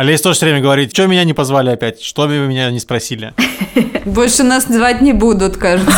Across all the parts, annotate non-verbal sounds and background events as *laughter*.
Олесь тоже все время говорит, что меня не позвали опять, что вы меня не спросили. *laughs* Больше нас звать не будут, кажется.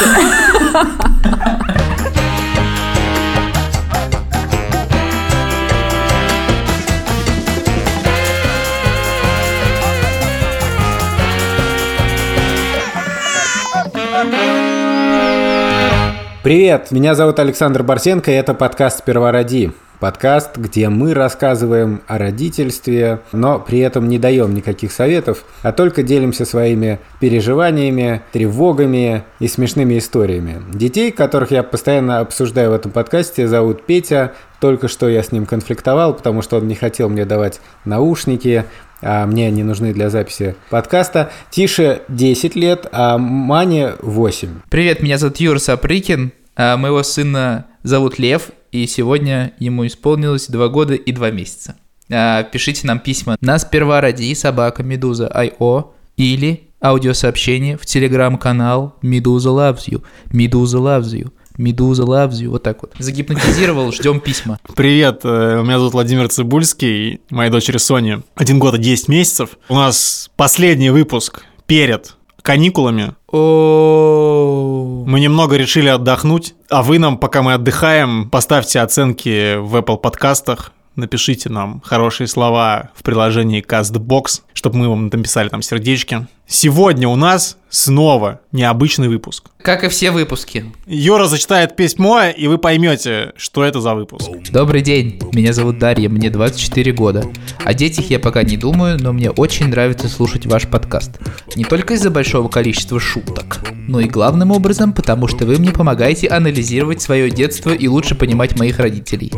Привет, меня зовут Александр Барсенко, и это подкаст «Первороди». Подкаст, где мы рассказываем о родительстве, но при этом не даем никаких советов, а только делимся своими переживаниями, тревогами и смешными историями. Детей, которых я постоянно обсуждаю в этом подкасте, зовут Петя. Только что я с ним конфликтовал, потому что он не хотел мне давать наушники, а мне они нужны для записи подкаста. Тише 10 лет, а Мане 8. Привет, меня зовут Юр Сапрыкин, а моего сына зовут Лев, и сегодня ему исполнилось 2 года и 2 месяца. А, пишите нам письма на сперва ради собака Медуза IO или аудиосообщение в телеграм-канал Медуза Loves You. Медуза Loves You. Медуза loves you, вот так вот. Загипнотизировал, *laughs* ждем письма. Привет, э, меня зовут Владимир Цибульский, моей дочери Соне. Один год и 10 месяцев. У нас последний выпуск перед каникулами. Мы немного решили отдохнуть, а вы нам, пока мы отдыхаем, поставьте оценки в Apple подкастах, напишите нам хорошие слова в приложении CastBox, чтобы мы вам написали там сердечки. Сегодня у нас снова необычный выпуск. Как и все выпуски. Юра зачитает письмо, и вы поймете, что это за выпуск. Добрый день, меня зовут Дарья, мне 24 года. О детях я пока не думаю, но мне очень нравится слушать ваш подкаст. Не только из-за большого количества шуток, но и главным образом, потому что вы мне помогаете анализировать свое детство и лучше понимать моих родителей.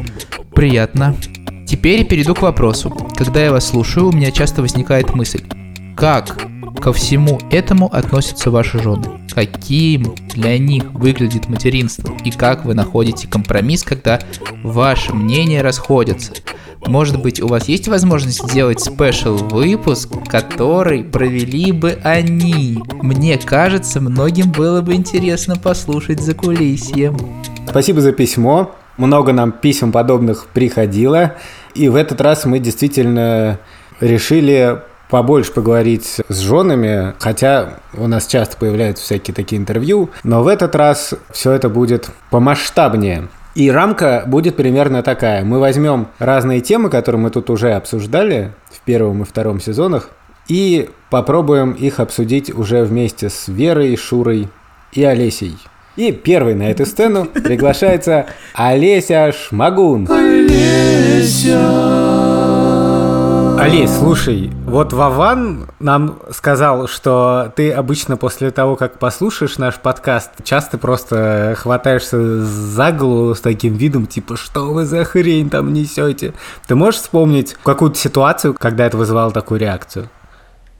Приятно. Теперь перейду к вопросу. Когда я вас слушаю, у меня часто возникает мысль. Как ко всему этому относятся ваши жены? Каким для них выглядит материнство? И как вы находите компромисс, когда ваши мнения расходятся? Может быть, у вас есть возможность сделать спешл выпуск, который провели бы они? Мне кажется, многим было бы интересно послушать за кулисьем. Спасибо за письмо. Много нам писем подобных приходило. И в этот раз мы действительно решили побольше поговорить с женами, хотя у нас часто появляются всякие такие интервью, но в этот раз все это будет помасштабнее. И рамка будет примерно такая. Мы возьмем разные темы, которые мы тут уже обсуждали в первом и втором сезонах, и попробуем их обсудить уже вместе с Верой, Шурой и Олесей. И первый на эту сцену приглашается Олеся Шмагун. Олесь, слушай, вот Вован нам сказал, что ты обычно после того, как послушаешь наш подкаст, часто просто хватаешься за голову с таким видом, типа, что вы за хрень там несете? Ты можешь вспомнить какую-то ситуацию, когда это вызывало такую реакцию?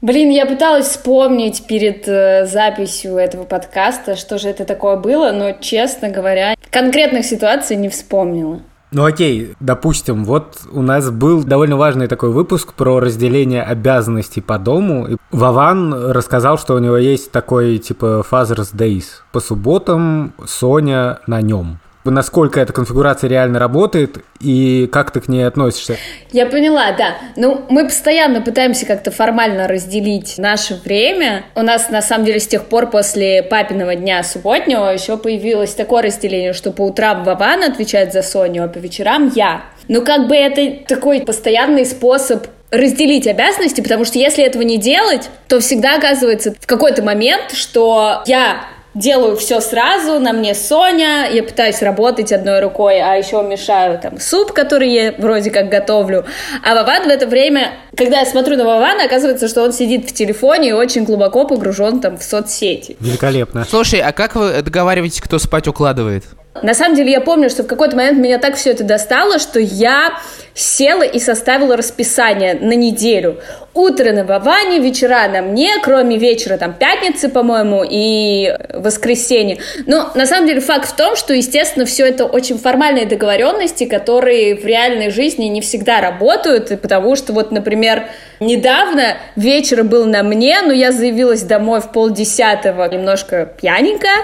Блин, я пыталась вспомнить перед э, записью этого подкаста, что же это такое было, но, честно говоря, конкретных ситуаций не вспомнила. Ну окей, допустим, вот у нас был довольно важный такой выпуск про разделение обязанностей по дому. И Вован рассказал, что у него есть такой типа Father's Days. По субботам Соня на нем. Насколько эта конфигурация реально работает и как ты к ней относишься? Я поняла, да. Ну, мы постоянно пытаемся как-то формально разделить наше время. У нас, на самом деле, с тех пор после папиного дня субботнего еще появилось такое разделение, что по утрам Вован отвечает за Соню, а по вечерам я. Ну, как бы это такой постоянный способ разделить обязанности, потому что если этого не делать, то всегда оказывается в какой-то момент, что я делаю все сразу, на мне Соня, я пытаюсь работать одной рукой, а еще мешаю там суп, который я вроде как готовлю. А Вован в это время, когда я смотрю на Вована, оказывается, что он сидит в телефоне и очень глубоко погружен там в соцсети. Великолепно. Слушай, а как вы договариваетесь, кто спать укладывает? На самом деле я помню, что в какой-то момент меня так все это достало, что я села и составила расписание на неделю. Утро на Воване, вечера на мне, кроме вечера, там, пятницы, по-моему, и воскресенье. Но на самом деле факт в том, что, естественно, все это очень формальные договоренности, которые в реальной жизни не всегда работают, потому что вот, например, недавно вечер был на мне, но я заявилась домой в полдесятого, немножко пьяненькая,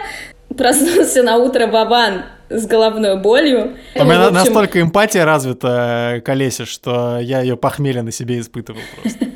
проснулся на утро Вован с головной болью. У меня общем, настолько эмпатия развита к Олесе, что я ее похмелье на себе испытывал просто.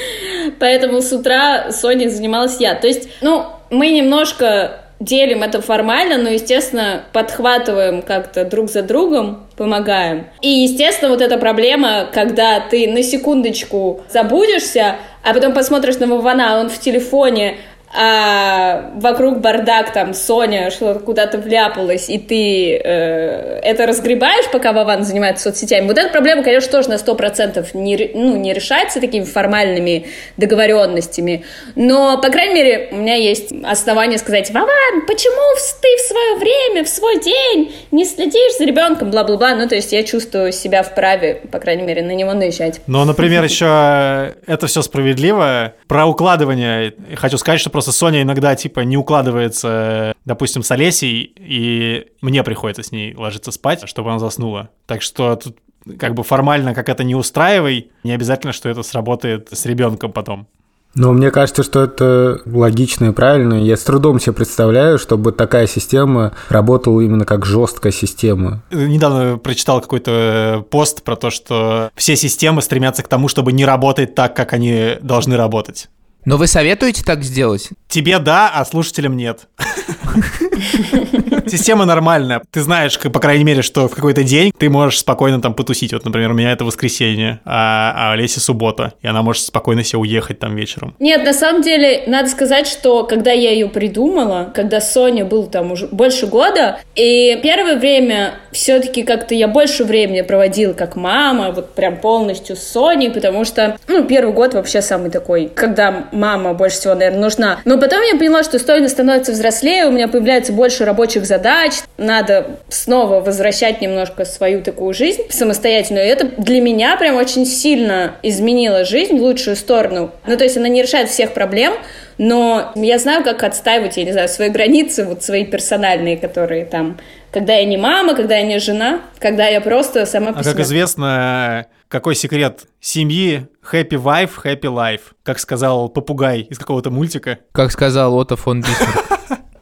*laughs* Поэтому с утра Соней занималась я. То есть, ну, мы немножко делим это формально, но, естественно, подхватываем как-то друг за другом, помогаем. И, естественно, вот эта проблема, когда ты на секундочку забудешься, а потом посмотришь на Вована, а он в телефоне а вокруг бардак, там, Соня что-то куда-то вляпалась, и ты э, это разгребаешь, пока Вован занимается соцсетями. Вот эта проблема, конечно, тоже на 100% не, ну, не решается такими формальными договоренностями, но, по крайней мере, у меня есть основания сказать, Вован, почему ты в свое время, в свой день не следишь за ребенком, бла-бла-бла, ну, то есть я чувствую себя вправе, по крайней мере, на него наезжать. Но, например, еще это все справедливо. Про укладывание хочу сказать, что просто Соня иногда, типа, не укладывается, допустим, с Олесей, и мне приходится с ней ложиться спать, чтобы она заснула. Так что тут как бы формально, как это не устраивай, не обязательно, что это сработает с ребенком потом. Но мне кажется, что это логично и правильно. Я с трудом себе представляю, чтобы такая система работала именно как жесткая система. Недавно прочитал какой-то пост про то, что все системы стремятся к тому, чтобы не работать так, как они должны работать. Но вы советуете так сделать? Тебе да, а слушателям нет. *laughs* Система нормальная. Ты знаешь, по крайней мере, что в какой-то день ты можешь спокойно там потусить. Вот, например, у меня это воскресенье, а, а Олесе суббота. И она может спокойно себе уехать там вечером. Нет, на самом деле, надо сказать, что когда я ее придумала, когда Соня был там уже больше года, и первое время все-таки как-то я больше времени проводила как мама, вот прям полностью с Соней, потому что, ну, первый год вообще самый такой, когда мама больше всего, наверное, нужна. Но потом я поняла, что Соня становится взрослее, у меня появляется больше рабочих задач, надо снова возвращать немножко свою такую жизнь самостоятельную. И это для меня прям очень сильно изменило жизнь в лучшую сторону. Ну, то есть она не решает всех проблем, но я знаю, как отстаивать, я не знаю, свои границы, вот свои персональные, которые там, когда я не мама, когда я не жена, когда я просто сама по А себе. как известно, какой секрет семьи? Happy wife, happy life. Как сказал попугай из какого-то мультика. Как сказал Отто фон Бисмарк.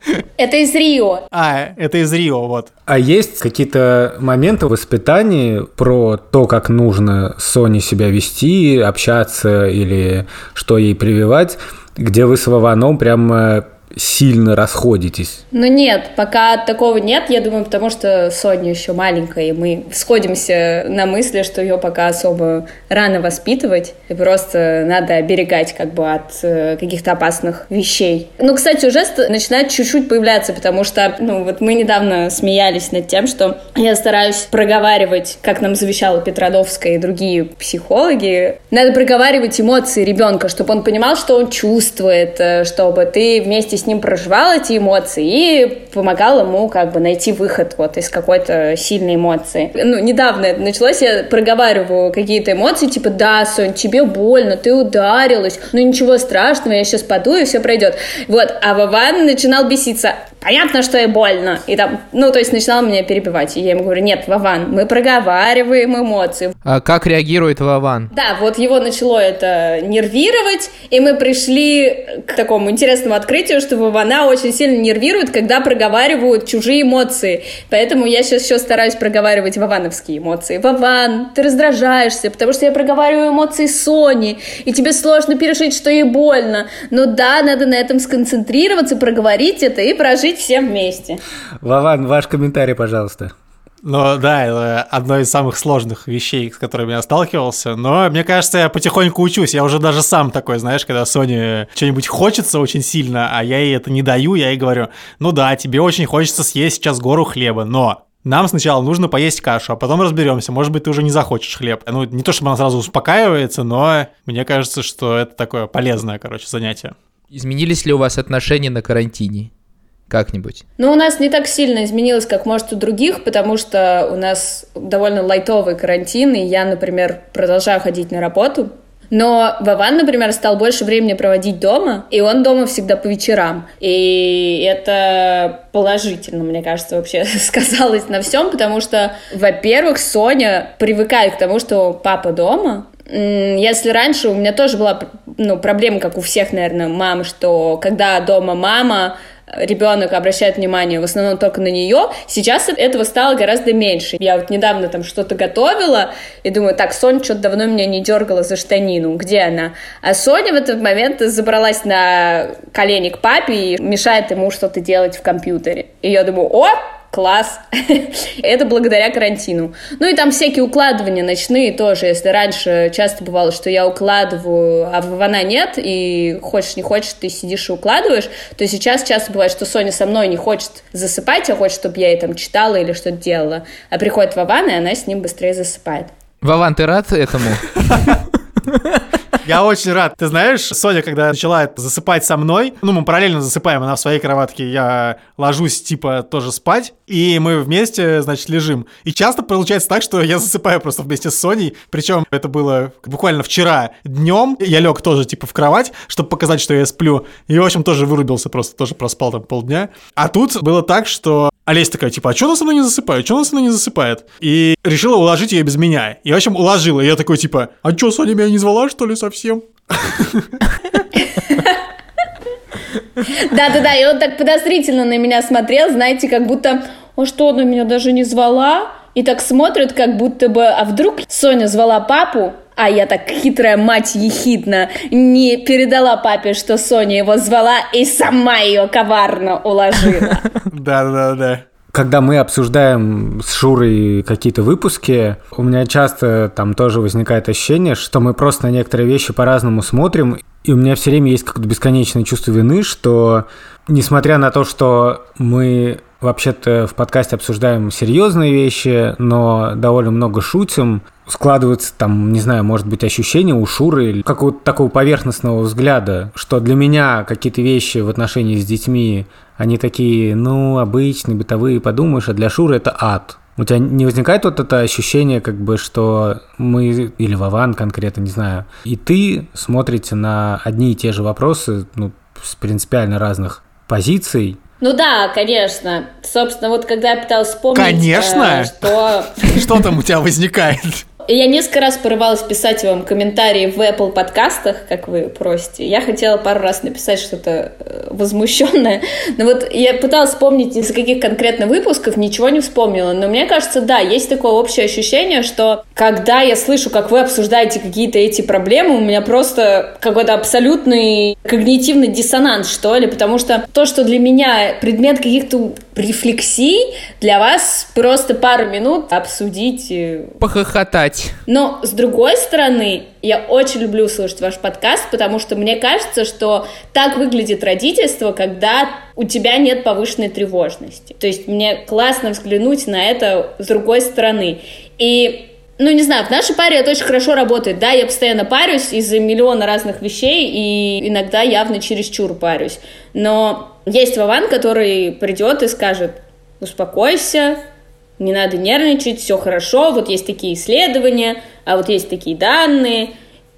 *laughs* Это из Рио. А, это из Рио, вот. А есть какие-то моменты в воспитании про то, как нужно с Соней себя вести, общаться или что ей прививать, где вы с Вованом прям сильно расходитесь? Ну нет, пока такого нет, я думаю, потому что Соня еще маленькая, и мы сходимся на мысли, что ее пока особо рано воспитывать, и просто надо оберегать как бы от э, каких-то опасных вещей. Ну, кстати, уже начинает чуть-чуть появляться, потому что, ну, вот мы недавно смеялись над тем, что я стараюсь проговаривать, как нам завещала Петродовская и другие психологи, надо проговаривать эмоции ребенка, чтобы он понимал, что он чувствует, э, чтобы ты вместе с ним проживал эти эмоции и помогал ему как бы найти выход вот из какой-то сильной эмоции. Ну, недавно это началось, я проговариваю какие-то эмоции, типа, да, Сонь, тебе больно, ты ударилась, ну ничего страшного, я сейчас паду, и все пройдет. Вот, а Вован начинал беситься. Понятно, что и больно. И там, ну, то есть начинал меня перебивать. И я ему говорю, нет, Вован, мы проговариваем эмоции. А как реагирует Вован? Да, вот его начало это нервировать, и мы пришли к такому интересному открытию, что Вована очень сильно нервирует, когда проговаривают чужие эмоции. Поэтому я сейчас еще стараюсь проговаривать вовановские эмоции. Вован, ты раздражаешься, потому что я проговариваю эмоции Сони, и тебе сложно пережить, что ей больно. Но да, надо на этом сконцентрироваться, проговорить это и прожить всем вместе. Вован, ваш комментарий, пожалуйста. Ну да, это одно из самых сложных вещей, с которыми я сталкивался. Но мне кажется, я потихоньку учусь. Я уже даже сам такой, знаешь, когда Соне что-нибудь хочется очень сильно, а я ей это не даю, я ей говорю, ну да, тебе очень хочется съесть сейчас гору хлеба, но нам сначала нужно поесть кашу, а потом разберемся. Может быть, ты уже не захочешь хлеб. Ну, не то чтобы она сразу успокаивается, но мне кажется, что это такое полезное, короче, занятие. Изменились ли у вас отношения на карантине? Как-нибудь? Ну, у нас не так сильно изменилось, как может у других, потому что у нас довольно лайтовый карантин, и я, например, продолжаю ходить на работу. Но Вован, например, стал больше времени проводить дома, и он дома всегда по вечерам. И это положительно, мне кажется, вообще *laughs* сказалось на всем, потому что, во-первых, Соня привыкает к тому, что папа дома, если раньше у меня тоже была ну, проблема, как у всех, наверное, мам, что когда дома мама, ребенок обращает внимание в основном только на нее. Сейчас этого стало гораздо меньше. Я вот недавно там что-то готовила и думаю, так, Соня что-то давно меня не дергала за штанину. Где она? А Соня в этот момент забралась на колени к папе и мешает ему что-то делать в компьютере. И я думаю, о, класс. *laughs* Это благодаря карантину. Ну и там всякие укладывания ночные тоже. Если раньше часто бывало, что я укладываю, а Вована нет, и хочешь не хочешь, ты сидишь и укладываешь, то сейчас часто бывает, что Соня со мной не хочет засыпать, а хочет, чтобы я ей там читала или что-то делала. А приходит Вован, и она с ним быстрее засыпает. Вован, ты рад этому? *laughs* Я очень рад. Ты знаешь, Соня, когда начала засыпать со мной, ну, мы параллельно засыпаем, она в своей кроватке, я ложусь, типа, тоже спать, и мы вместе, значит, лежим. И часто получается так, что я засыпаю просто вместе с Соней, причем это было буквально вчера днем, я лег тоже, типа, в кровать, чтобы показать, что я сплю, и, в общем, тоже вырубился просто, тоже проспал там полдня. А тут было так, что Олеся такая, типа, а что она со мной не засыпает? Что она со мной не засыпает? И решила уложить ее без меня. И, в общем, уложила. И я такой, типа, а что, Соня меня не звала, что ли, совсем? Да-да-да, и он так подозрительно на меня смотрел, знаете, как будто, а что, она меня даже не звала? И так смотрит, как будто бы, а вдруг Соня звала папу, а я так хитрая мать ехидна не передала папе, что Соня его звала и сама ее коварно уложила. *laughs* Да-да-да. Когда мы обсуждаем с Шурой какие-то выпуски, у меня часто там тоже возникает ощущение, что мы просто на некоторые вещи по-разному смотрим, и у меня все время есть какое-то бесконечное чувство вины, что несмотря на то, что мы вообще-то в подкасте обсуждаем серьезные вещи, но довольно много шутим, складывается там, не знаю, может быть, ощущение у Шуры или какого-то такого поверхностного взгляда, что для меня какие-то вещи в отношении с детьми, они такие, ну, обычные, бытовые, подумаешь, а для Шуры это ад. У тебя не возникает вот это ощущение, как бы, что мы, или Вован конкретно, не знаю, и ты смотрите на одни и те же вопросы, ну, с принципиально разных позиций, ну да, конечно. Собственно, вот когда я пыталась вспомнить, Конечно. Э, что... *laughs* Что там у тебя возникает? Я несколько раз порывалась писать вам комментарии в Apple подкастах, как вы просите. Я хотела пару раз написать что-то э, возмущенное. Но вот я пыталась вспомнить, из каких конкретно выпусков, ничего не вспомнила. Но мне кажется, да, есть такое общее ощущение, что когда я слышу, как вы обсуждаете какие-то эти проблемы, у меня просто какой-то абсолютный когнитивный диссонанс, что ли. Потому что то, что для меня предмет каких-то рефлексий, для вас просто пару минут обсудить. Похохотать. Но, с другой стороны, я очень люблю слушать ваш подкаст, потому что мне кажется, что так выглядит родительство, когда у тебя нет повышенной тревожности. То есть мне классно взглянуть на это с другой стороны. И ну, не знаю, в нашей паре это очень хорошо работает. Да, я постоянно парюсь из-за миллиона разных вещей, и иногда явно чересчур парюсь. Но есть Вован, который придет и скажет, успокойся, не надо нервничать, все хорошо, вот есть такие исследования, а вот есть такие данные,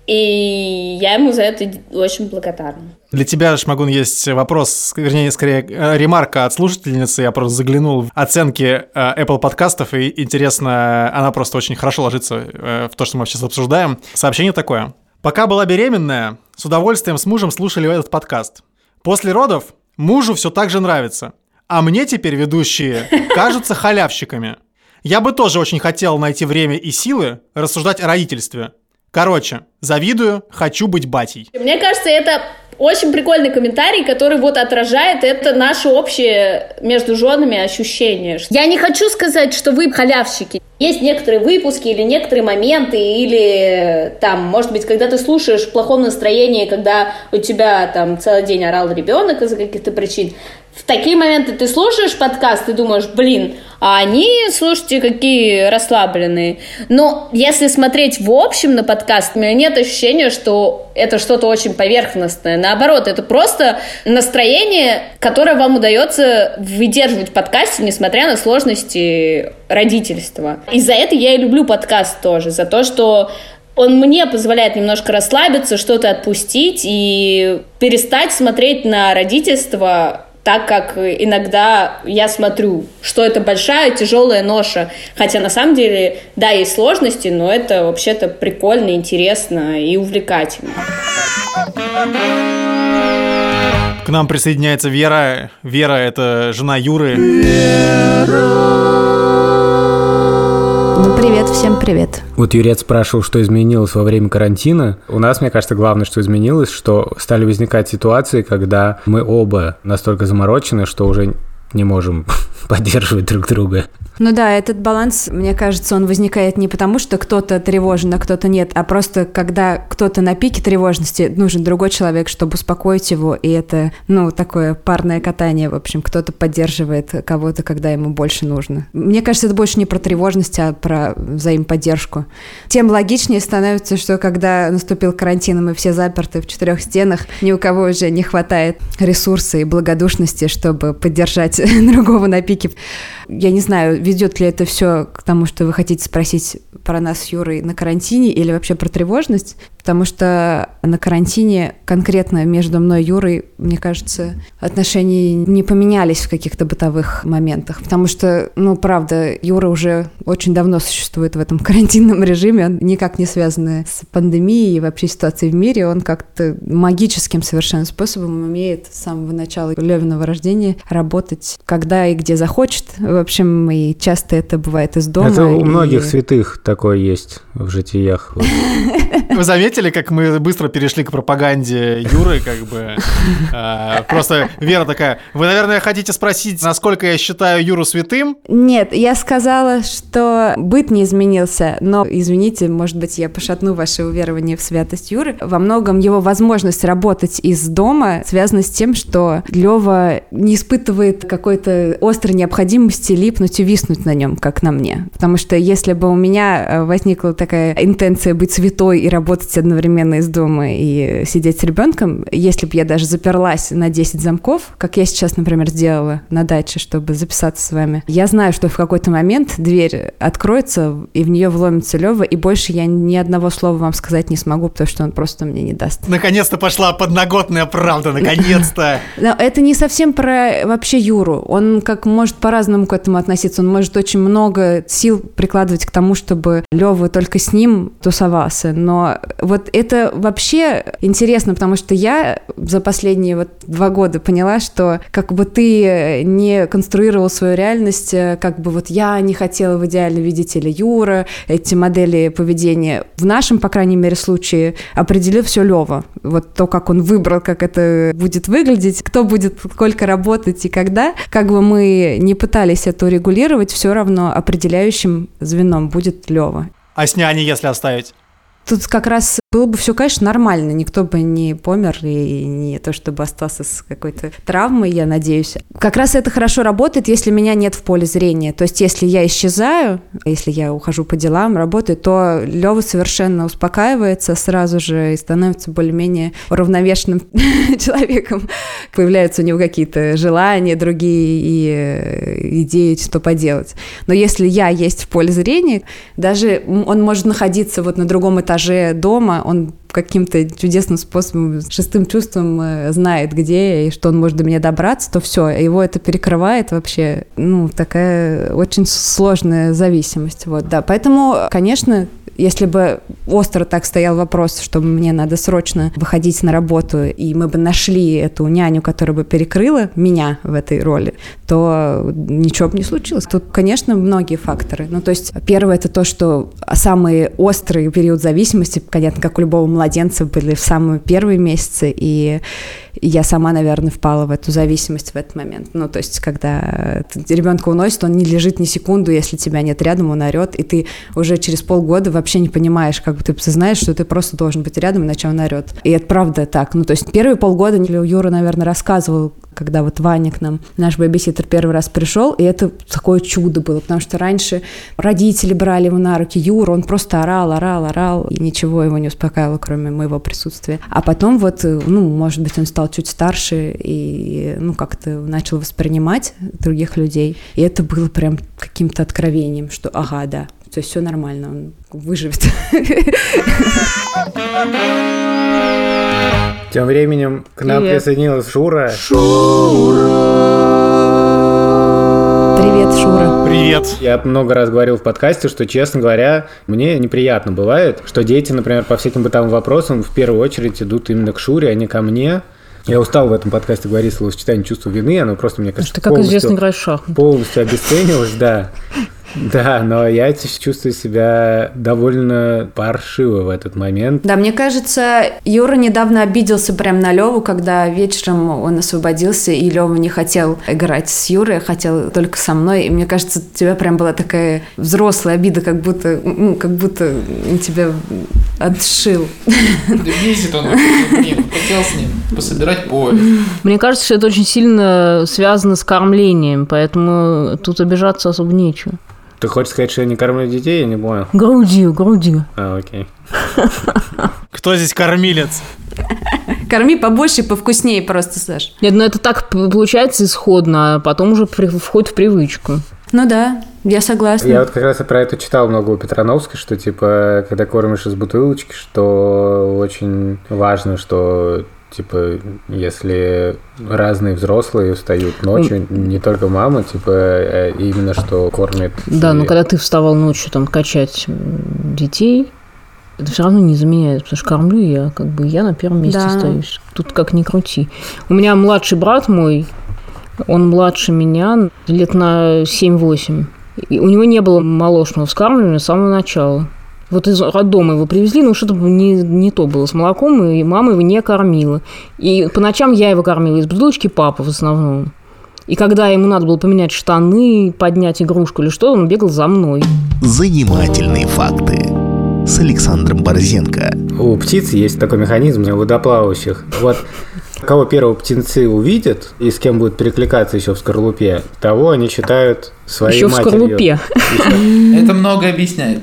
и я ему за это очень благодарна. Для тебя, Шмагун, есть вопрос, вернее, скорее, э, ремарка от слушательницы. Я просто заглянул в оценки э, Apple подкастов, и интересно, она просто очень хорошо ложится э, в то, что мы сейчас обсуждаем. Сообщение такое. Пока была беременная, с удовольствием с мужем слушали этот подкаст. После родов мужу все так же нравится. А мне теперь ведущие *laughs* кажутся халявщиками. Я бы тоже очень хотел найти время и силы рассуждать о родительстве. Короче, завидую, хочу быть батей. Мне кажется, это очень прикольный комментарий, который вот отражает это наше общее между женами ощущение. Я не хочу сказать, что вы халявщики. Есть некоторые выпуски или некоторые моменты, или там, может быть, когда ты слушаешь в плохом настроении, когда у тебя там целый день орал ребенок из-за каких-то причин, в такие моменты ты слушаешь подкаст и думаешь, блин, а они, слушайте, какие расслабленные. Но если смотреть в общем на подкаст, у меня нет ощущения, что это что-то очень поверхностное. Наоборот, это просто настроение, которое вам удается выдерживать в подкасте, несмотря на сложности родительства. И за это я и люблю подкаст тоже, за то, что он мне позволяет немножко расслабиться, что-то отпустить и перестать смотреть на родительство так как иногда я смотрю, что это большая тяжелая ноша. Хотя на самом деле, да, есть сложности, но это вообще-то прикольно, интересно и увлекательно. К нам присоединяется Вера. Вера — это жена Юры. Ну, привет, всем привет. Вот Юрец спрашивал, что изменилось во время карантина. У нас, мне кажется, главное, что изменилось, что стали возникать ситуации, когда мы оба настолько заморочены, что уже не можем *laughs* поддерживать друг друга. Ну да, этот баланс, мне кажется, он возникает не потому, что кто-то тревожен, а кто-то нет, а просто когда кто-то на пике тревожности, нужен другой человек, чтобы успокоить его, и это, ну, такое парное катание, в общем, кто-то поддерживает кого-то, когда ему больше нужно. Мне кажется, это больше не про тревожность, а про взаимоподдержку. Тем логичнее становится, что когда наступил карантин, и мы все заперты в четырех стенах, ни у кого уже не хватает ресурса и благодушности, чтобы поддержать *laughs* другого на пике. Я не знаю, ведет ли это все к тому, что вы хотите спросить про нас с Юрой на карантине или вообще про тревожность, потому что на карантине конкретно между мной и Юрой, мне кажется, отношения не поменялись в каких-то бытовых моментах, потому что, ну, правда, Юра уже очень давно существует в этом *laughs* карантинном режиме, он никак не связан с пандемией и вообще ситуацией в мире, он как-то магическим совершенно способом умеет с самого начала Левиного рождения работать, когда и где захочет, в общем, и часто это бывает из дома. Это у и- многих святых такое есть в житиях. *laughs* Вы заметили, как мы быстро перешли к пропаганде Юры, как бы? *laughs* А, Просто Вера такая, вы, наверное, хотите спросить, насколько я считаю Юру святым? Нет, я сказала, что быт не изменился, но, извините, может быть, я пошатну ваше уверование в святость Юры. Во многом его возможность работать из дома связана с тем, что Лева не испытывает какой-то острой необходимости липнуть и виснуть на нем, как на мне. Потому что если бы у меня э, возникла такая интенция быть святой и работать одновременно из дома и сидеть с ребенком, если бы я даже заперлась на 10 замков, как я сейчас, например, сделала на даче, чтобы записаться с вами, я знаю, что в какой-то момент дверь откроется, и в нее вломится Лева, и больше я ни одного слова вам сказать не смогу, потому что он просто мне не даст. Наконец-то пошла подноготная правда, наконец-то. *laughs* Но это не совсем про вообще Юру. Он как может по-разному к этому относиться. Он может очень много сил прикладывать к тому, чтобы Лева только с ним тусовался. Но вот это вообще интересно, потому что я за последние вот два года поняла, что как бы ты не конструировал свою реальность, э, как бы вот я не хотела в идеале видеть или Юра, эти модели поведения. В нашем, по крайней мере, случае определил все Лева. Вот то, как он выбрал, как это будет выглядеть, кто будет сколько работать и когда. Как бы мы не пытались это урегулировать, все равно определяющим звеном будет Лева. А с няней, если оставить? Тут как раз было бы все, конечно, нормально. Никто бы не помер и не то, чтобы остался с какой-то травмой, я надеюсь. Как раз это хорошо работает, если меня нет в поле зрения. То есть, если я исчезаю, если я ухожу по делам, работаю, то Лева совершенно успокаивается сразу же и становится более-менее уравновешенным *laughs* человеком. Появляются у него какие-то желания другие и э, идеи, что поделать. Но если я есть в поле зрения, даже он может находиться вот на другом этаже дома, он каким-то чудесным способом, шестым чувством э, знает, где и что он может до меня добраться, то все, его это перекрывает вообще, ну, такая очень сложная зависимость, вот, да. Поэтому, конечно, если бы остро так стоял вопрос, что мне надо срочно выходить на работу, и мы бы нашли эту няню, которая бы перекрыла меня в этой роли, то ничего бы не случилось. Тут, конечно, многие факторы. Ну, то есть, первое это то, что самый острый период зависимости, понятно, как у любого младенца, были в самые первые месяцы, и я сама, наверное, впала в эту зависимость в этот момент. Ну, то есть, когда ребенка уносит, он не лежит ни секунду, если тебя нет рядом, он орет, и ты уже через полгода вообще не понимаешь, как бы ты знаешь, что ты просто должен быть рядом, иначе он орет. И это правда так. Ну, то есть, первые полгода Юра, наверное, рассказывал, когда вот Ваня к нам, наш бэбиситер, первый раз пришел, и это такое чудо было, потому что раньше родители брали его на руки, Юра, он просто орал, орал, орал, и ничего его не успокаивало, кроме моего присутствия. А потом вот, ну, может быть, он стал чуть старше и, ну, как-то начал воспринимать других людей, и это было прям каким-то откровением, что ага, да, то есть все нормально, он выживет. *laughs* Тем временем к нам Привет. присоединилась Шура. Привет, Шура. Привет. Я много раз говорил в подкасте, что, честно говоря, мне неприятно бывает, что дети, например, по всяким бытовым вопросам в первую очередь идут именно к Шуре, а не ко мне. Я устал в этом подкасте говорить словосочетание чувство вины, оно просто, мне кажется, Ты, как полностью- известно, играешь шахматы. полностью обесценилось, да. *laughs* Да, но я чувствую себя довольно паршиво в этот момент. Да, мне кажется, Юра недавно обиделся прям на Леву, когда вечером он освободился, и Лева не хотел играть с Юрой, а хотел только со мной. И мне кажется, у тебя прям была такая взрослая обида, как будто, ну, как будто он тебя отшил. Да бесит он, хотел с ним пособирать поле. Мне кажется, что это очень сильно связано с кормлением, поэтому тут обижаться особо нечего. Ты хочешь сказать, что я не кормлю детей? Я не понял. Груди, груди. А, окей. *laughs* Кто здесь кормилец? Корми побольше и повкуснее просто, Саш. Нет, ну это так получается исходно, а потом уже при- входит в привычку. Ну да, я согласна. Я вот как раз и про это читал много у Петрановской, что типа, когда кормишь из бутылочки, что очень важно, что типа, если разные взрослые встают ночью, не только мама, типа, э, именно что кормит. Да, и- но когда ты вставал ночью там качать детей, это все равно не заменяет, потому что кормлю я, как бы я на первом месте Да. остаюсь. Тут как ни крути. У меня младший брат мой, он младше меня лет на 7-8. И у него не было молочного вскармливания с самого начала. Вот из роддома его привезли, но что-то не, не то было с молоком, и мама его не кормила. И по ночам я его кормила из бутылочки папа в основном. И когда ему надо было поменять штаны, поднять игрушку или что, он бегал за мной. Занимательные факты с Александром Борзенко. У птиц есть такой механизм у водоплавающих. Вот кого первого птенцы увидят и с кем будет перекликаться еще в скорлупе, того они считают своей Еще в матерью. скорлупе. Это много объясняет.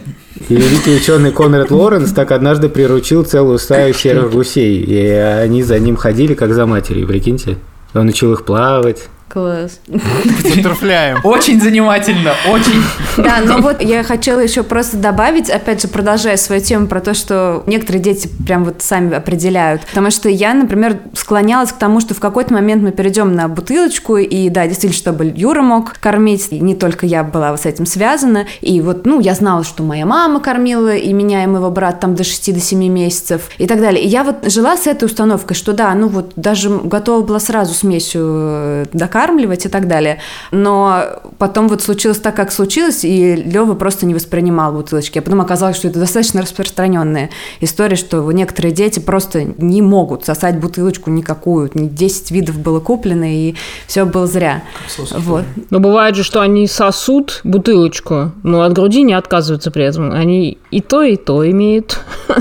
И великий ученый Конрад Лоренс так однажды приручил целую стаю серых гусей, и они за ним ходили, как за матерью, прикиньте. Он учил их плавать. Класс. Бутерфляем. Очень занимательно, очень. Да, но вот я хотела еще просто добавить, опять же, продолжая свою тему про то, что некоторые дети прям вот сами определяют. Потому что я, например, склонялась к тому, что в какой-то момент мы перейдем на бутылочку, и да, действительно, чтобы Юра мог кормить, и не только я была с этим связана. И вот, ну, я знала, что моя мама кормила, и меня, и моего брата там до 6-7 месяцев, и так далее. И я вот жила с этой установкой, что да, ну вот даже готова была сразу смесью э, докармливать и так далее. Но потом вот случилось так, как случилось, и Лева просто не воспринимал бутылочки. А потом оказалось, что это достаточно распространенная история, что некоторые дети просто не могут сосать бутылочку никакую. 10 видов было куплено, и все было зря. Вот. Но бывает же, что они сосут бутылочку, но от груди не отказываются при этом. Они и то, и то имеют. *laughs*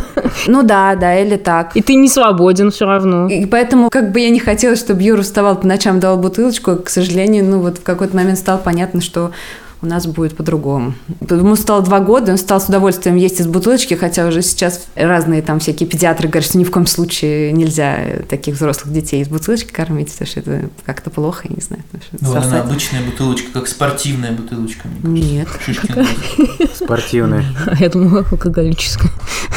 Ну да, да, или так. И ты не свободен все равно. И поэтому, как бы я не хотела, чтобы Юра вставал по ночам, давал бутылочку, к сожалению, ну вот в какой-то момент стало понятно, что у нас будет по-другому. Ему стало два года, он стал с удовольствием есть из бутылочки, хотя уже сейчас разные там всякие педиатры говорят, что ни в коем случае нельзя таких взрослых детей из бутылочки кормить, потому что это как-то плохо, я не знаю. Ну, она обычная бутылочка, как спортивная бутылочка. мне. Нет. Спортивные. *laughs* Я думаю, алкоголическое.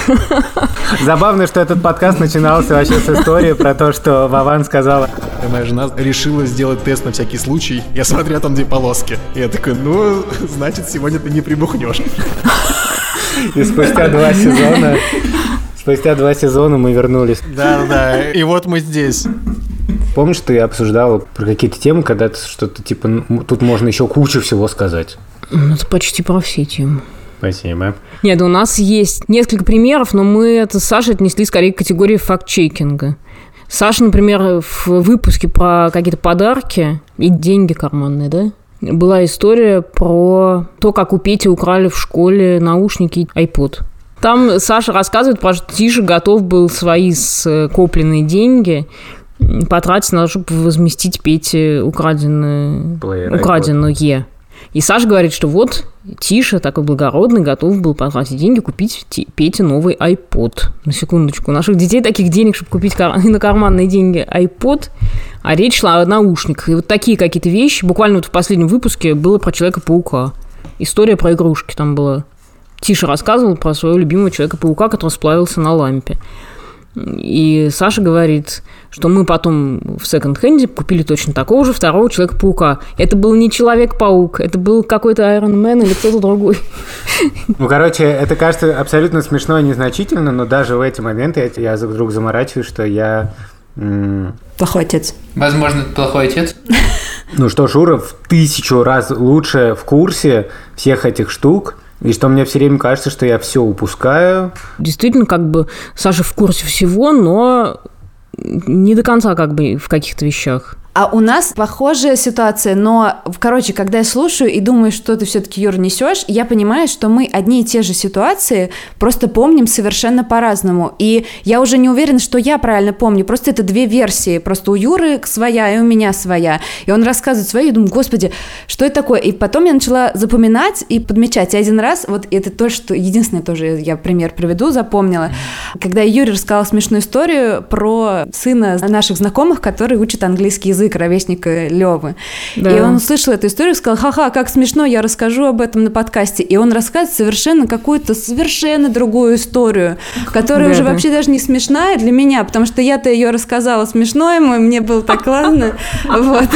*laughs* Забавно, что этот подкаст начинался вообще с истории про то, что Вован сказала, Моя жена решила сделать тест на всякий случай. Я смотрю, а там две полоски. Я такой, ну, *laughs* значит, сегодня ты не прибухнешь. и спустя два сезона, спустя два сезона мы вернулись. Да-да, и вот мы здесь. Помнишь, ты обсуждала про какие-то темы, когда ты что-то типа, тут можно еще кучу всего сказать. Ну, Это почти про все темы. Спасибо. Нет, у нас есть несколько примеров, но мы это с Сашей отнесли скорее к категории факт-чекинга. Саша, например, в выпуске про какие-то подарки и деньги карманные, да? Была история про то, как у Пети украли в школе наушники iPod. Там Саша рассказывает про что Тиша готов был свои скопленные деньги потратить на то, чтобы возместить Пете украденное, Плеер iPod. И Саша говорит, что вот Тиша, такой благородный, готов был потратить деньги, купить Пете новый iPod. На секундочку. У наших детей таких денег, чтобы купить кар- *laughs* на карманные деньги iPod, а речь шла о наушниках. И вот такие какие-то вещи. Буквально вот в последнем выпуске было про Человека-паука. История про игрушки там была. Тиша рассказывал про своего любимого Человека-паука, который сплавился на лампе. И Саша говорит, что мы потом в секонд-хенде купили точно такого же второго Человека-паука. Это был не Человек-паук, это был какой-то Iron Man или кто-то другой. Ну, короче, это кажется абсолютно смешно и незначительно, но даже в эти моменты я, вдруг заморачиваюсь, что я Плохой отец. Возможно, это плохой отец. Ну что, Шура в тысячу раз лучше в курсе всех этих штук, и что мне все время кажется, что я все упускаю. Действительно, как бы Саша в курсе всего, но не до конца как бы в каких-то вещах. А у нас похожая ситуация, но, короче, когда я слушаю и думаю, что ты все-таки, Юр, несешь, я понимаю, что мы одни и те же ситуации просто помним совершенно по-разному. И я уже не уверена, что я правильно помню. Просто это две версии. Просто у Юры своя, и у меня своя. И он рассказывает свою, и думаю, господи, что это такое? И потом я начала запоминать и подмечать. И один раз, вот это то, что единственное тоже я пример приведу, запомнила, когда Юрий рассказал смешную историю про сына наших знакомых, который учит английский язык, ровесника Левы. Да. И он услышал эту историю и сказал, ха-ха, как смешно, я расскажу об этом на подкасте. И он рассказывает совершенно какую-то совершенно другую историю, которая Да, уже да. вообще даже не смешная для меня, потому что я-то ее рассказала смешно ему, и мне было так классно. *laughs* Вот.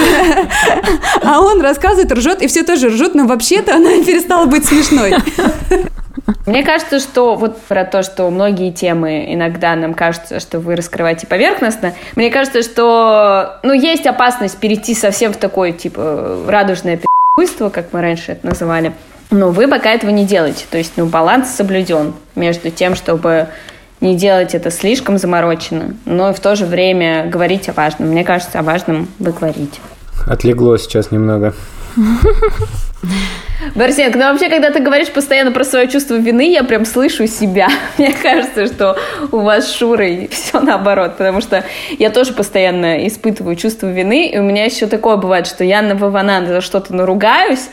А он рассказывает, ржет, и все тоже ржут, но вообще-то она перестала быть смешной. *laughs* Мне кажется, что вот про то, что многие темы иногда нам кажется, что вы раскрываете поверхностно, мне кажется, что ну, есть опасность перейти совсем в такое, типа, радужное пи***йство, как мы раньше это называли. Но вы пока этого не делаете. То есть, ну, баланс соблюден между тем, чтобы не делать это слишком заморочено, но и в то же время говорить о важном. Мне кажется, о важном вы говорите. Отлегло сейчас немного. Борисенко, ну вообще, когда ты говоришь постоянно про свое чувство вины, я прям слышу себя. *laughs* Мне кажется, что у вас с Шурой все наоборот, потому что я тоже постоянно испытываю чувство вины, и у меня еще такое бывает, что я на Вавана за что-то наругаюсь,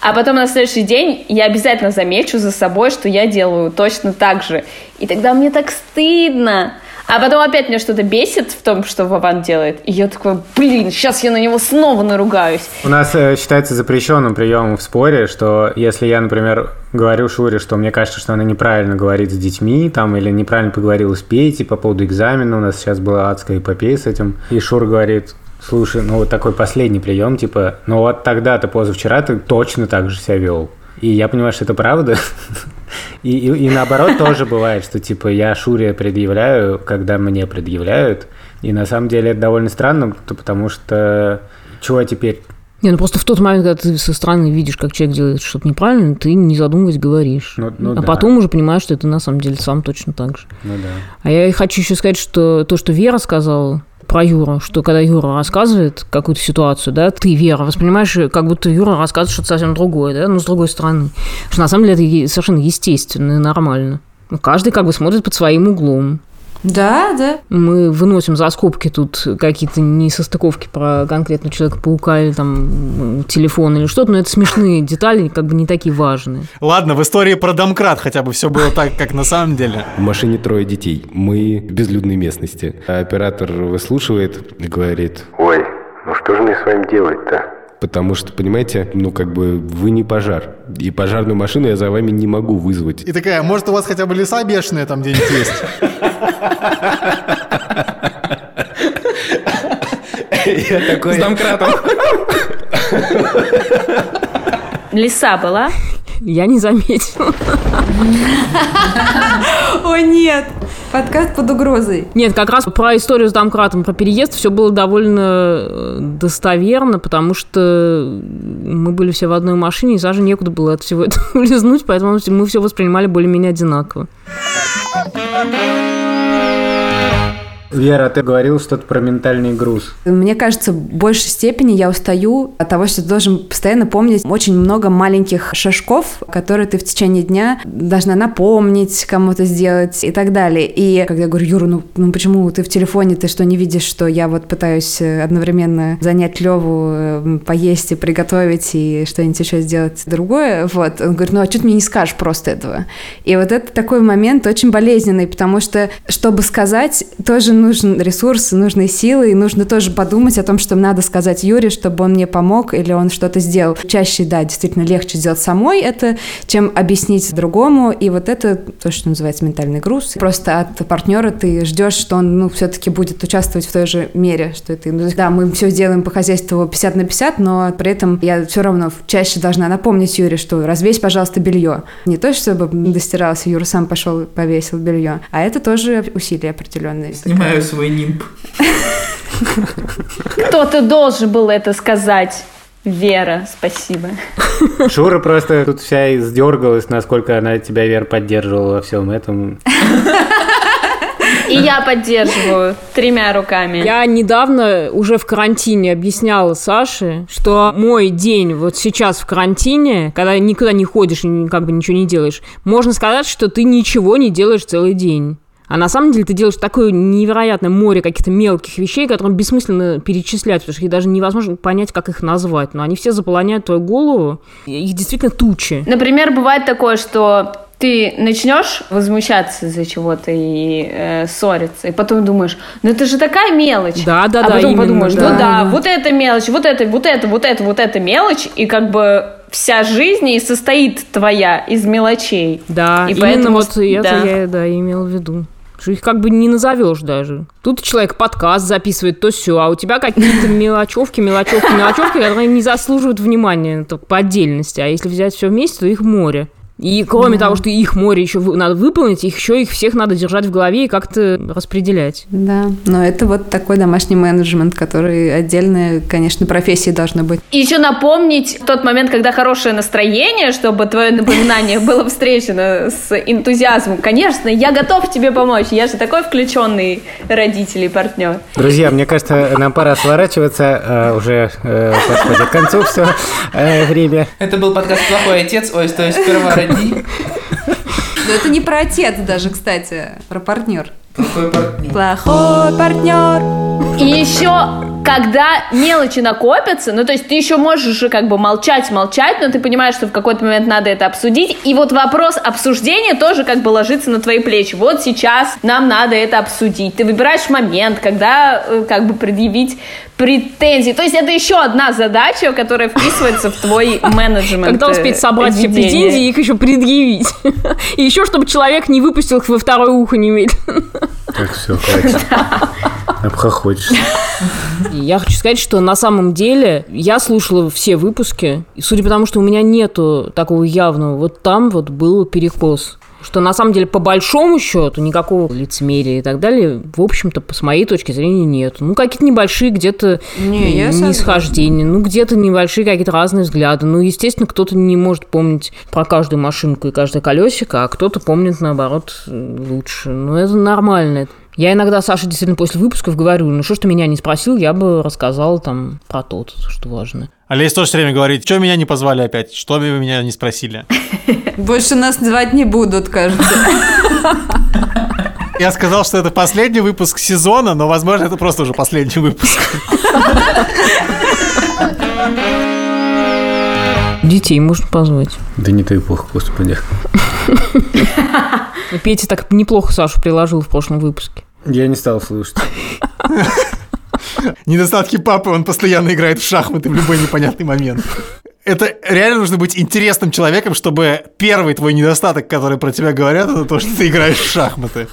а потом на следующий день я обязательно замечу за собой, что я делаю точно так же. И тогда мне так стыдно. А потом опять меня что-то бесит в том, что Вован делает. И я такой, блин, сейчас я на него снова наругаюсь. У нас э, считается запрещенным приемом в споре, что если я, например, говорю Шуре, что мне кажется, что она неправильно говорит с детьми, там, или неправильно поговорила с Петей по поводу экзамена, у нас сейчас была адская эпопея с этим, и Шура говорит, слушай, ну вот такой последний прием, типа, ну вот тогда-то позавчера ты точно так же себя вел. И я понимаю, что это правда. *laughs* И, и, и наоборот тоже бывает, что типа я Шуре предъявляю, когда мне предъявляют. И на самом деле это довольно странно, потому что чего теперь? Не, ну просто в тот момент, когда ты со стороны видишь, как человек делает что-то неправильно, ты не задумываясь говоришь. Ну- ну а да. потом уже понимаешь, что ты на самом деле сам точно так же. Ну да. А я хочу еще сказать, что то, что Вера сказала про Юру, что когда Юра рассказывает какую-то ситуацию, да, ты, Вера, воспринимаешь, как будто Юра рассказывает что-то совсем другое, да, но с другой стороны. Что на самом деле это совершенно естественно и нормально. Каждый как бы смотрит под своим углом. Да, да. Мы выносим за скобки тут какие-то несостыковки про конкретного Человека-паука или там телефон или что-то, но это смешные *laughs* детали, как бы не такие важные. Ладно, в истории про домкрат хотя бы все было так, как на самом деле. В машине трое детей. Мы в безлюдной местности. А оператор выслушивает и говорит, Ой, ну что же мне с вами делать-то? Потому что, понимаете, ну как бы вы не пожар. И пожарную машину я за вами не могу вызвать. И такая, может, у вас хотя бы леса бешеные там где-нибудь есть? Я такой... С домкратом. Лиса была? Я не заметила. О, нет. Подкаст под угрозой. Нет, как раз про историю с домкратом, про переезд все было довольно э, достоверно, потому что мы были все в одной машине, и Саше некуда было от всего этого *laughs* улизнуть, поэтому мы все воспринимали более-менее одинаково. Вера, ты говорил что-то про ментальный груз. Мне кажется, в большей степени я устаю от того, что ты должен постоянно помнить очень много маленьких шажков, которые ты в течение дня должна напомнить, кому-то сделать и так далее. И когда я говорю, Юра, ну, ну почему ты в телефоне, ты что, не видишь, что я вот пытаюсь э, одновременно занять Леву, э, поесть и приготовить, и что-нибудь еще сделать другое, вот. Он говорит, ну а что ты мне не скажешь просто этого? И вот это такой момент очень болезненный, потому что, чтобы сказать, тоже нужен ресурс, нужны силы, и нужно тоже подумать о том, что надо сказать Юре, чтобы он мне помог или он что-то сделал. Чаще, да, действительно легче сделать самой это, чем объяснить другому, и вот это то, что называется ментальный груз. Просто от партнера ты ждешь, что он, ну, все-таки будет участвовать в той же мере, что ты, ну, да, мы все делаем по хозяйству 50 на 50, но при этом я все равно чаще должна напомнить Юре, что развесь, пожалуйста, белье. Не то, чтобы достиралось, Юра сам пошел повесил белье, а это тоже усилия определенные. Снимаю свой нимб. Кто-то должен был это сказать. Вера, спасибо. Шура просто тут вся издергалась, насколько она тебя, Вер, поддерживала во всем этом. И я поддерживаю тремя руками. Я недавно уже в карантине объясняла Саше, что мой день вот сейчас в карантине, когда никуда не ходишь и как бы ничего не делаешь, можно сказать, что ты ничего не делаешь целый день. А на самом деле ты делаешь такое невероятное море каких-то мелких вещей, которые бессмысленно перечислять, потому что их даже невозможно понять, как их назвать. Но они все заполоняют твою голову. Их действительно тучи. Например, бывает такое, что ты начнешь возмущаться из-за чего-то и э, ссориться, и потом думаешь, ну это же такая мелочь. Да, да, а да. потом именно, подумаешь, да. ну да, вот это мелочь, вот это, вот это, вот это, вот это мелочь, и как бы вся жизнь и состоит твоя из мелочей. Да, И именно поэтому- вот это да. я да, имел в виду. Что их как бы не назовешь даже. Тут человек подкаст записывает, то все, а у тебя какие-то мелочевки, мелочевки, мелочевки, которые не заслуживают внимания только по отдельности. А если взять все вместе, то их море. И кроме того, что их море еще надо выполнить, их еще их всех надо держать в голове и как-то распределять. Да, но это вот такой домашний менеджмент, который отдельно, конечно, профессии должно быть. И еще напомнить тот момент, когда хорошее настроение, чтобы твое напоминание *laughs* было встречено с энтузиазмом. Конечно, я готов тебе помочь. Я же такой включенный родитель и партнер. Друзья, мне кажется, нам пора сворачиваться. э, уже э, подходит к концу все время. Это был подкаст «Плохой отец», ой, то есть сперва *laughs* роди. Но это не про отец даже, кстати, про партнер. Плохой партнер. Плохой партнер. И еще, когда мелочи накопятся, ну, то есть ты еще можешь же как бы молчать, молчать, но ты понимаешь, что в какой-то момент надо это обсудить. И вот вопрос обсуждения тоже как бы ложится на твои плечи. Вот сейчас нам надо это обсудить. Ты выбираешь момент, когда э, как бы предъявить претензии. То есть это еще одна задача, которая вписывается в твой *laughs* менеджмент. Когда успеть э, собрать все претензии и их еще предъявить. *laughs* И еще, чтобы человек не выпустил их во второе ухо немедленно. Так, все, хватит. *laughs* Обхохочешься. Я хочу сказать, что на самом деле я слушала все выпуски, и судя по тому, что у меня нету такого явного, вот там вот был перекос. Что на самом деле по большому счету никакого лицемерия и так далее, в общем-то, с моей точки зрения, нет. Ну, какие-то небольшие где-то Не, нисхождения, ну, где-то небольшие какие-то разные взгляды. Ну, естественно, кто-то не может помнить про каждую машинку и каждое колесико, а кто-то помнит, наоборот, лучше. Ну, это нормально. Я иногда Саше действительно после выпусков говорю, ну что ж ты меня не спросил, я бы рассказал там про то, что важно. Олесь тоже все время говорит, что меня не позвали опять, что вы меня не спросили. *laughs* Больше нас звать не будут, кажется. Я сказал, что это последний выпуск сезона, но, возможно, это просто уже последний выпуск. Детей можно позвать. Да не дай бог, господи. *laughs* Петя так неплохо Сашу приложил в прошлом выпуске. Я не стал слушать. *laughs* Недостатки папы, он постоянно играет в шахматы в любой непонятный момент. Это реально нужно быть интересным человеком, чтобы первый твой недостаток, который про тебя говорят, это то, что ты играешь в шахматы.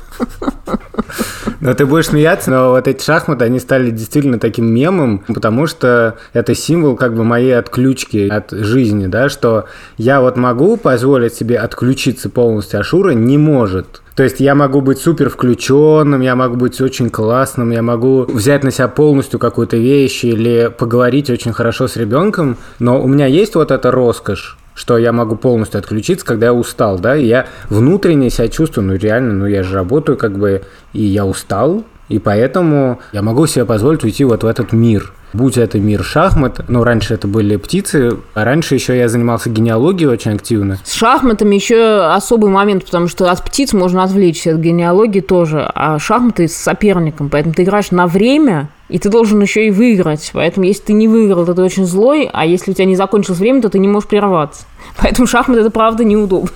Но ты будешь смеяться, но вот эти шахматы, они стали действительно таким мемом, потому что это символ как бы моей отключки от жизни, да, что я вот могу позволить себе отключиться полностью, а Шура не может. То есть я могу быть супер включенным, я могу быть очень классным, я могу взять на себя полностью какую-то вещь или поговорить очень хорошо с ребенком, но у меня есть вот эта роскошь, что я могу полностью отключиться, когда я устал, да, и я внутренне себя чувствую, ну реально, ну я же работаю как бы, и я устал, и поэтому я могу себе позволить уйти вот в этот мир. Будь это мир шахмат, ну раньше это были птицы, а раньше еще я занимался генеалогией очень активно. С шахматами еще особый момент, потому что от птиц можно отвлечься, от генеалогии тоже, а шахматы с соперником, поэтому ты играешь на время, и ты должен еще и выиграть. Поэтому если ты не выиграл, то ты очень злой, а если у тебя не закончилось время, то ты не можешь прерваться. *laughs* Поэтому шахматы это правда неудобно.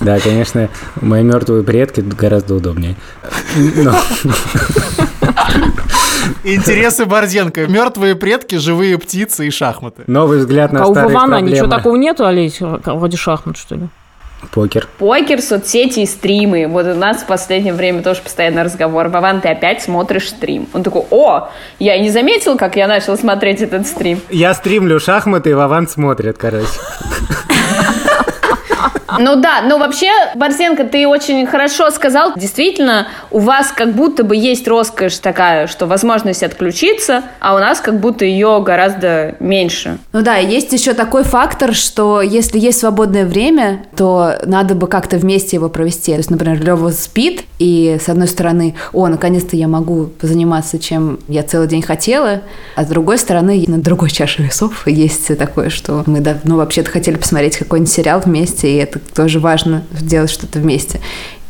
Да, конечно, мои мертвые предки гораздо удобнее. *laughs* Но- Интересы Борзенко. Мертвые предки, живые птицы и шахматы. Новый взгляд на А у старые Вована ничего такого нету, Олесь, вроде шахмат, что ли? Покер. Покер, соцсети и стримы. Вот у нас в последнее время тоже постоянно разговор. Вован, ты опять смотришь стрим. Он такой, о, я и не заметил, как я начал смотреть этот стрим. Я стримлю шахматы, и Вован смотрит, короче. Ну да, но вообще, Борзенко, ты очень хорошо сказал. Действительно, у вас как будто бы есть роскошь такая, что возможность отключиться, а у нас как будто ее гораздо меньше. Ну да, есть еще такой фактор, что если есть свободное время, то надо бы как-то вместе его провести. То есть, например, Лева спит, и с одной стороны, о, наконец-то я могу позаниматься, чем я целый день хотела, а с другой стороны, на другой чаше весов *laughs* есть такое, что мы давно вообще-то хотели посмотреть какой-нибудь сериал вместе, и это тоже важно делать что-то вместе.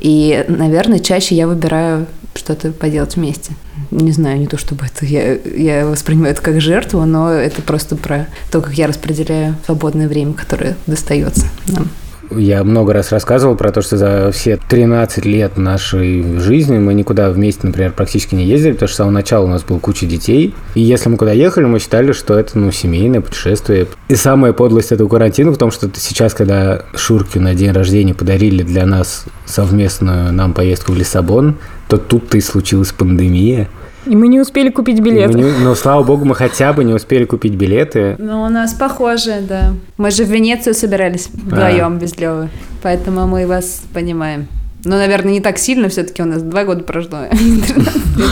И, наверное, чаще я выбираю что-то поделать вместе. Не знаю, не то чтобы это я, я воспринимаю это как жертву, но это просто про то, как я распределяю свободное время, которое достается нам. Я много раз рассказывал про то, что за все 13 лет нашей жизни мы никуда вместе, например, практически не ездили, потому что с самого начала у нас было куча детей. И если мы куда ехали, мы считали, что это, ну, семейное путешествие. И самая подлость этого карантина в том, что сейчас, когда Шурке на день рождения подарили для нас совместную нам поездку в Лиссабон, то тут-то и случилась пандемия. И мы не успели купить билеты. Не- но, слава богу, мы хотя бы не успели купить билеты. Ну, у нас похоже, да. Мы же в Венецию собирались вдвоем без Левы, поэтому мы вас понимаем. Ну, наверное, не так сильно, все-таки у нас два года прошло. а *laughs* не 13 лет.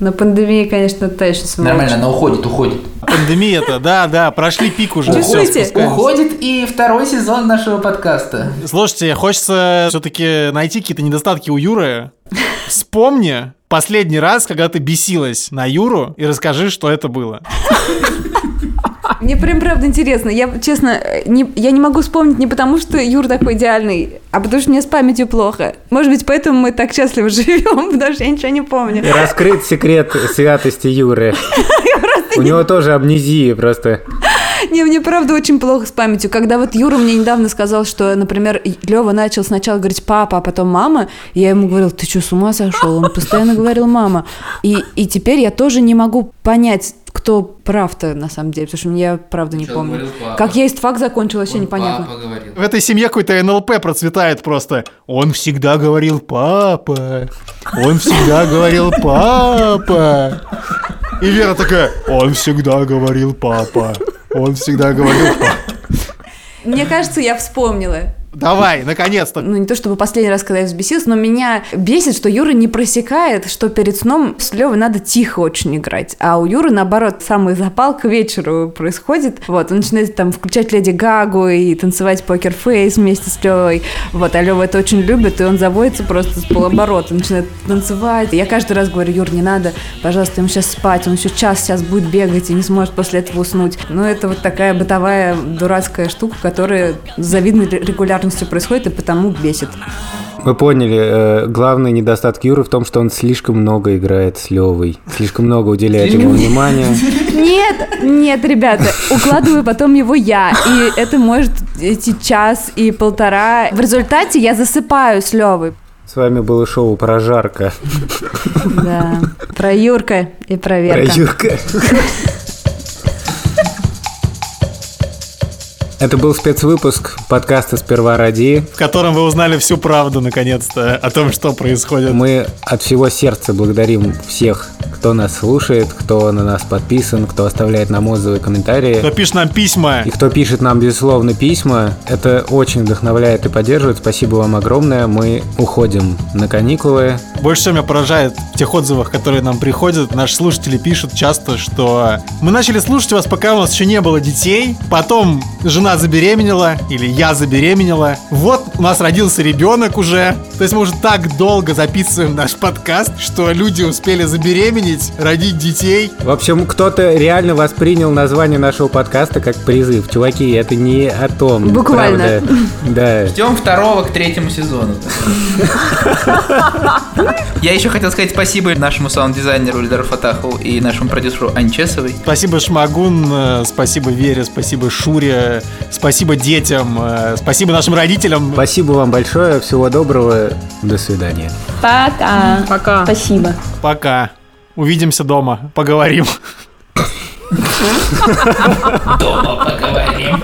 Но пандемия, конечно, та еще сволочь. Нормально, она уходит, уходит. Пандемия-то, да, да, прошли пик уже. Чувствуете? спускаемся. Уходит и второй сезон нашего подкаста. Слушайте, хочется все-таки найти какие-то недостатки у Юры. Вспомни последний раз, когда ты бесилась на Юру, и расскажи, что это было. Мне прям правда интересно. Я, честно, не, я не могу вспомнить не потому, что Юр такой идеальный, а потому что мне с памятью плохо. Может быть, поэтому мы так счастливо *laughs* живем, потому что я ничего не помню. И раскрыт секрет святости Юры. *laughs* У него тоже амнезия просто. Не, мне правда очень плохо с памятью. Когда вот Юра мне недавно сказал, что, например, Лева начал сначала говорить папа, а потом мама, я ему говорил, ты что, с ума сошел? Он постоянно говорил мама. И, и теперь я тоже не могу понять, кто прав-то на самом деле, потому что я правда не Сначала помню. говорил папа. Как я истфак закончил, вообще непонятно. говорил. В этой семье какой-то НЛП процветает просто. Он всегда говорил папа. Он всегда говорил папа. И Вера такая, он всегда говорил папа. Он всегда говорил. Мне кажется, я вспомнила. Давай, наконец-то. ну не то чтобы последний раз, когда я взбесилась, но меня бесит, что Юра не просекает, что перед сном с Левой надо тихо очень играть. А у Юры, наоборот, самый запал к вечеру происходит. Вот, он начинает там включать Леди Гагу и танцевать покер-фейс вместе с Левой. Вот, а Лева это очень любит, и он заводится просто с полоборота, начинает танцевать. Я каждый раз говорю, Юр, не надо, пожалуйста, ему сейчас спать, он еще час сейчас будет бегать и не сможет после этого уснуть. Ну, это вот такая бытовая дурацкая штука, которая с завидной регулярностью происходит и потому бесит. Мы поняли, э, главный недостаток Юры в том, что он слишком много играет с Левой, слишком много уделяет ему внимания. Нет, нет, ребята, укладываю потом его я, и это может идти час и полтора. В результате я засыпаю с Левой. С вами было шоу про жарко, Да, про Юрка и про про Верка. Юрка. Это был спецвыпуск подкаста «Сперва ради». В котором вы узнали всю правду, наконец-то, о том, что происходит. Мы от всего сердца благодарим всех, кто нас слушает, кто на нас подписан, кто оставляет нам отзывы и комментарии. Кто пишет нам письма. И кто пишет нам, безусловно, письма, это очень вдохновляет и поддерживает. Спасибо вам огромное. Мы уходим на каникулы. Больше всего меня поражает в тех отзывах, которые нам приходят. Наши слушатели пишут часто, что мы начали слушать вас, пока у нас еще не было детей. Потом жена забеременела, или я забеременела. Вот у нас родился ребенок уже. То есть мы уже так долго записываем наш подкаст, что люди успели забеременеть, родить детей. В общем, кто-то реально воспринял название нашего подкаста как призыв. Чуваки, это не о том. Буквально. правда. Да. Ждем второго к третьему сезону. Я еще хотел сказать спасибо нашему саунд-дизайнеру Ильдару Фатахову и нашему продюсеру Анчесовой. Спасибо Шмагун, э, спасибо Вере, спасибо Шуре, спасибо детям, э, спасибо нашим родителям. Спасибо вам большое. Всего доброго. До свидания. Пока. Пока. Спасибо. Пока. Увидимся дома, поговорим. Дома поговорим.